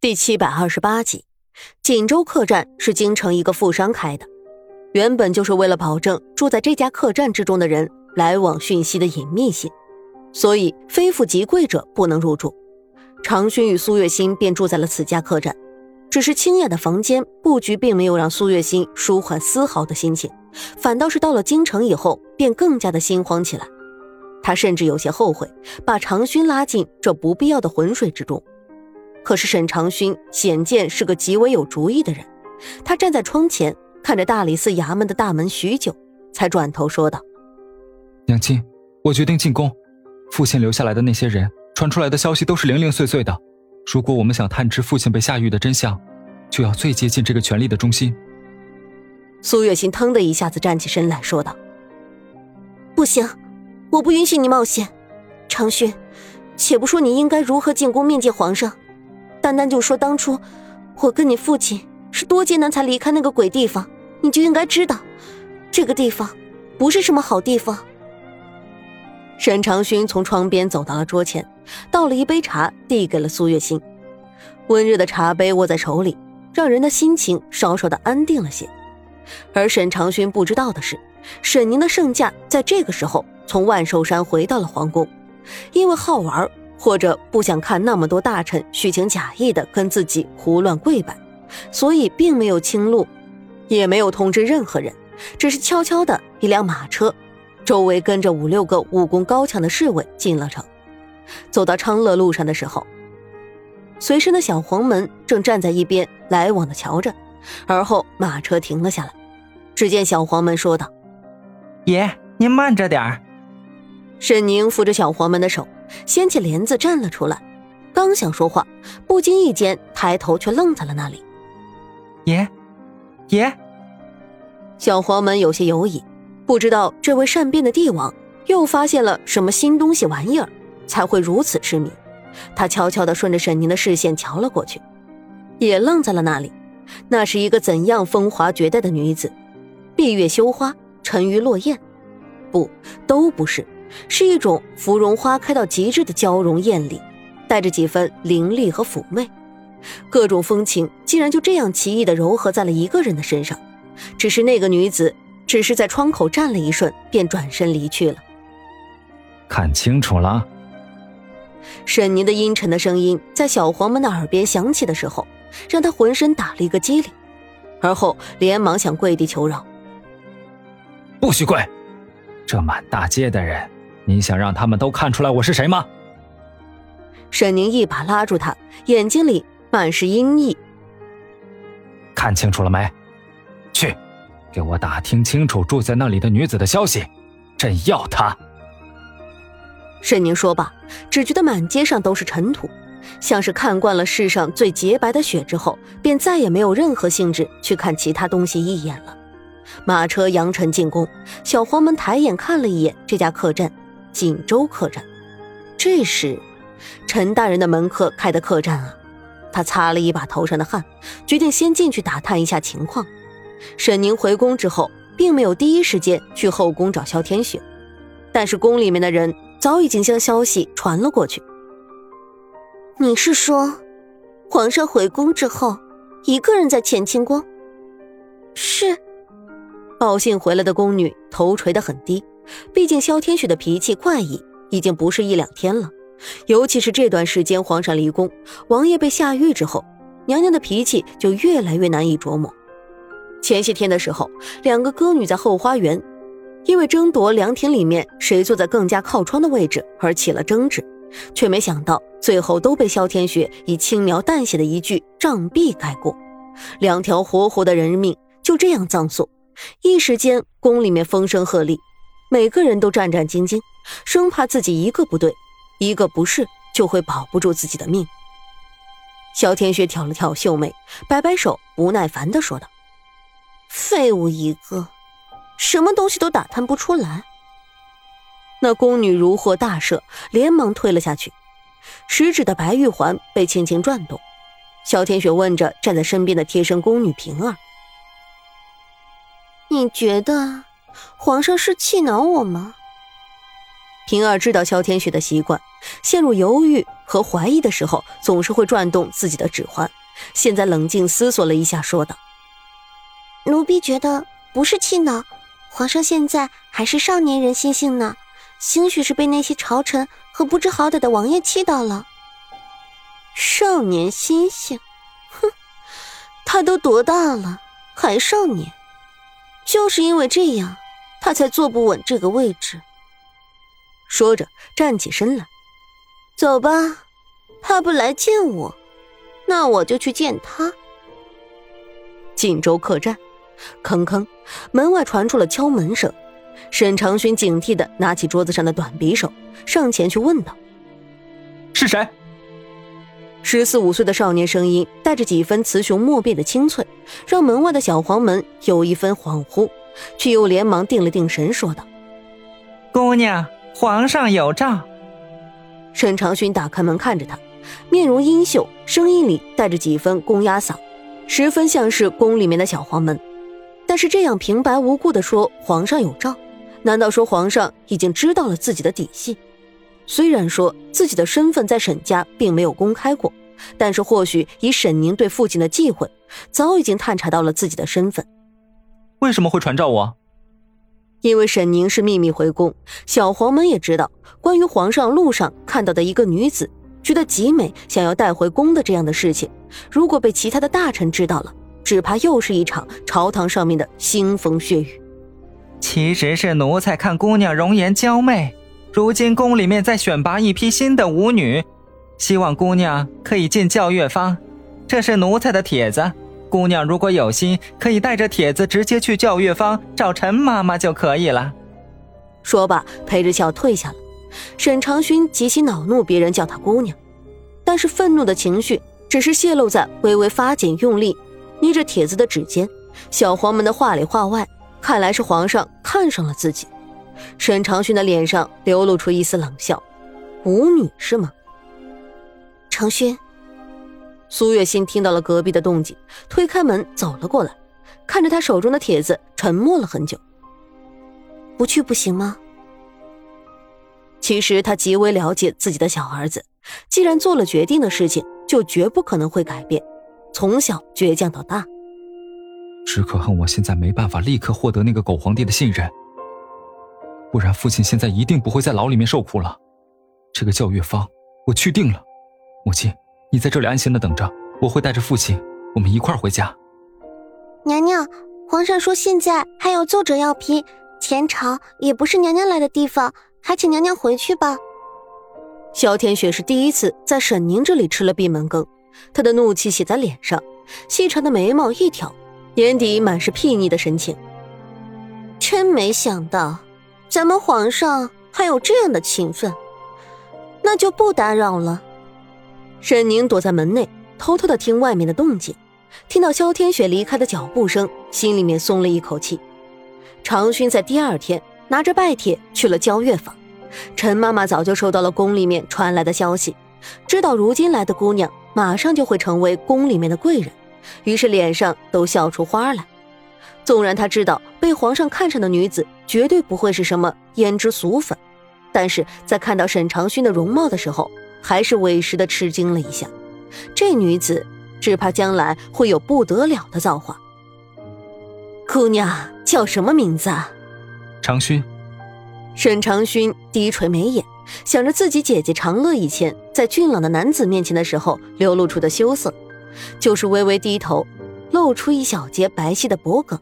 第七百二十八集，锦州客栈是京城一个富商开的，原本就是为了保证住在这家客栈之中的人来往讯息的隐秘性，所以非富即贵者不能入住。长勋与苏月心便住在了此家客栈，只是清雅的房间布局并没有让苏月心舒缓丝毫的心情，反倒是到了京城以后便更加的心慌起来。他甚至有些后悔把长勋拉进这不必要的浑水之中。可是沈长勋显见是个极为有主意的人，他站在窗前看着大理寺衙门的大门许久，才转头说道：“娘亲，我决定进宫。父亲留下来的那些人传出来的消息都是零零碎碎的，如果我们想探知父亲被下狱的真相，就要最接近这个权力的中心。”苏月心腾的一下子站起身来说道：“不行，我不允许你冒险。长勋，且不说你应该如何进宫面见皇上。”单单就说当初，我跟你父亲是多艰难才离开那个鬼地方，你就应该知道，这个地方不是什么好地方。沈长勋从窗边走到了桌前，倒了一杯茶，递给了苏月心。温热的茶杯握在手里，让人的心情稍稍的安定了些。而沈长勋不知道的是，沈宁的圣驾在这个时候从万寿山回到了皇宫，因为好玩。或者不想看那么多大臣虚情假意的跟自己胡乱跪拜，所以并没有清路，也没有通知任何人，只是悄悄的一辆马车，周围跟着五六个武功高强的侍卫进了城。走到昌乐路上的时候，随身的小黄门正站在一边来往的瞧着，而后马车停了下来，只见小黄门说道：“爷，您慢着点儿。”沈宁扶着小黄门的手。掀起帘子站了出来，刚想说话，不经意间抬头却愣在了那里。爷，爷，小黄门有些犹疑，不知道这位善变的帝王又发现了什么新东西玩意儿，才会如此痴迷。他悄悄地顺着沈宁的视线瞧了过去，也愣在了那里。那是一个怎样风华绝代的女子？闭月羞花，沉鱼落雁？不，都不是。是一种芙蓉花开到极致的娇容艳丽，带着几分凌厉和妩媚，各种风情竟然就这样奇异的糅合在了一个人的身上。只是那个女子只是在窗口站了一瞬，便转身离去了。看清楚了，沈宁的阴沉的声音在小黄门的耳边响起的时候，让他浑身打了一个激灵，而后连忙想跪地求饶：“不许跪！这满大街的人。”你想让他们都看出来我是谁吗？沈宁一把拉住他，眼睛里满是阴翳。看清楚了没？去，给我打听清楚住在那里的女子的消息，朕要她。沈宁说罢，只觉得满街上都是尘土，像是看惯了世上最洁白的雪之后，便再也没有任何兴致去看其他东西一眼了。马车扬尘进宫，小黄门抬眼看了一眼这家客栈。锦州客栈，这是陈大人的门客开的客栈啊！他擦了一把头上的汗，决定先进去打探一下情况。沈宁回宫之后，并没有第一时间去后宫找萧天雪，但是宫里面的人早已经将消息传了过去。你是说，皇上回宫之后，一个人在乾清宫？是。报信回来的宫女头垂得很低。毕竟萧天雪的脾气怪异，已经不是一两天了。尤其是这段时间，皇上离宫，王爷被下狱之后，娘娘的脾气就越来越难以琢磨。前些天的时候，两个歌女在后花园，因为争夺凉亭里面谁坐在更加靠窗的位置而起了争执，却没想到最后都被萧天雪以轻描淡写的一句“杖毙”盖过，两条活活的人命就这样葬送。一时间，宫里面风声鹤唳。每个人都战战兢兢，生怕自己一个不对，一个不是，就会保不住自己的命。萧天雪挑了挑秀眉，摆摆手，不耐烦地说道：“废物一个，什么东西都打探不出来。”那宫女如获大赦，连忙退了下去。食指的白玉环被轻轻转动。萧天雪问着站在身边的贴身宫女平儿：“你觉得？”皇上是气恼我吗？平儿知道萧天雪的习惯，陷入犹豫和怀疑的时候总是会转动自己的指环。现在冷静思索了一下，说道：“奴婢觉得不是气恼，皇上现在还是少年人心性呢，兴许是被那些朝臣和不知好歹的王爷气到了。少年心性，哼，他都多大了，还少年？就是因为这样，他才坐不稳这个位置。”说着，站起身来，走吧。他不来见我，那我就去见他。锦州客栈，吭吭，门外传出了敲门声。沈长勋警惕的拿起桌子上的短匕首，上前去问道：“是谁？”十四五岁的少年声音带着几分雌雄莫辨的清脆，让门外的小黄门有一分恍惚，却又连忙定了定神，说道：“姑娘。”皇上有诏。沈长勋打开门看着他，面容阴秀，声音里带着几分公鸭嗓，十分像是宫里面的小黄门。但是这样平白无故的说皇上有诏，难道说皇上已经知道了自己的底细？虽然说自己的身份在沈家并没有公开过，但是或许以沈宁对父亲的忌讳，早已经探查到了自己的身份。为什么会传召我？因为沈宁是秘密回宫，小黄门也知道关于皇上路上看到的一个女子，觉得极美，想要带回宫的这样的事情。如果被其他的大臣知道了，只怕又是一场朝堂上面的腥风血雨。其实是奴才看姑娘容颜娇媚，如今宫里面在选拔一批新的舞女，希望姑娘可以进教乐坊。这是奴才的帖子。姑娘如果有心，可以带着帖子直接去教乐坊找陈妈妈就可以了。说罢，陪着笑退下了。沈长勋极其恼怒别人叫她姑娘，但是愤怒的情绪只是泄露在微微发紧、用力捏着帖子的指尖。小黄门的话里话外，看来是皇上看上了自己。沈长勋的脸上流露出一丝冷笑：“舞女是吗？”长勋。苏月心听到了隔壁的动静，推开门走了过来，看着他手中的帖子，沉默了很久。不去不行吗？其实他极为了解自己的小儿子，既然做了决定的事情，就绝不可能会改变。从小倔强到大，只可恨我现在没办法立刻获得那个狗皇帝的信任，不然父亲现在一定不会在牢里面受苦了。这个教月芳，我去定了，母亲。你在这里安心的等着，我会带着父亲，我们一块儿回家。娘娘，皇上说现在还有奏折要批，前朝也不是娘娘来的地方，还请娘娘回去吧。萧天雪是第一次在沈宁这里吃了闭门羹，她的怒气写在脸上，细长的眉毛一挑，眼底满是睥睨的神情。真没想到，咱们皇上还有这样的情分，那就不打扰了。沈宁躲在门内，偷偷的听外面的动静，听到萧天雪离开的脚步声，心里面松了一口气。长勋在第二天拿着拜帖去了交月坊，陈妈妈早就收到了宫里面传来的消息，知道如今来的姑娘马上就会成为宫里面的贵人，于是脸上都笑出花来。纵然她知道被皇上看上的女子绝对不会是什么胭脂俗粉，但是在看到沈长勋的容貌的时候，还是委实的吃惊了一下，这女子只怕将来会有不得了的造化。姑娘叫什么名字啊？长勋。沈长勋低垂眉眼，想着自己姐姐长乐以前在俊朗的男子面前的时候流露出的羞涩，就是微微低头，露出一小截白皙的脖颈。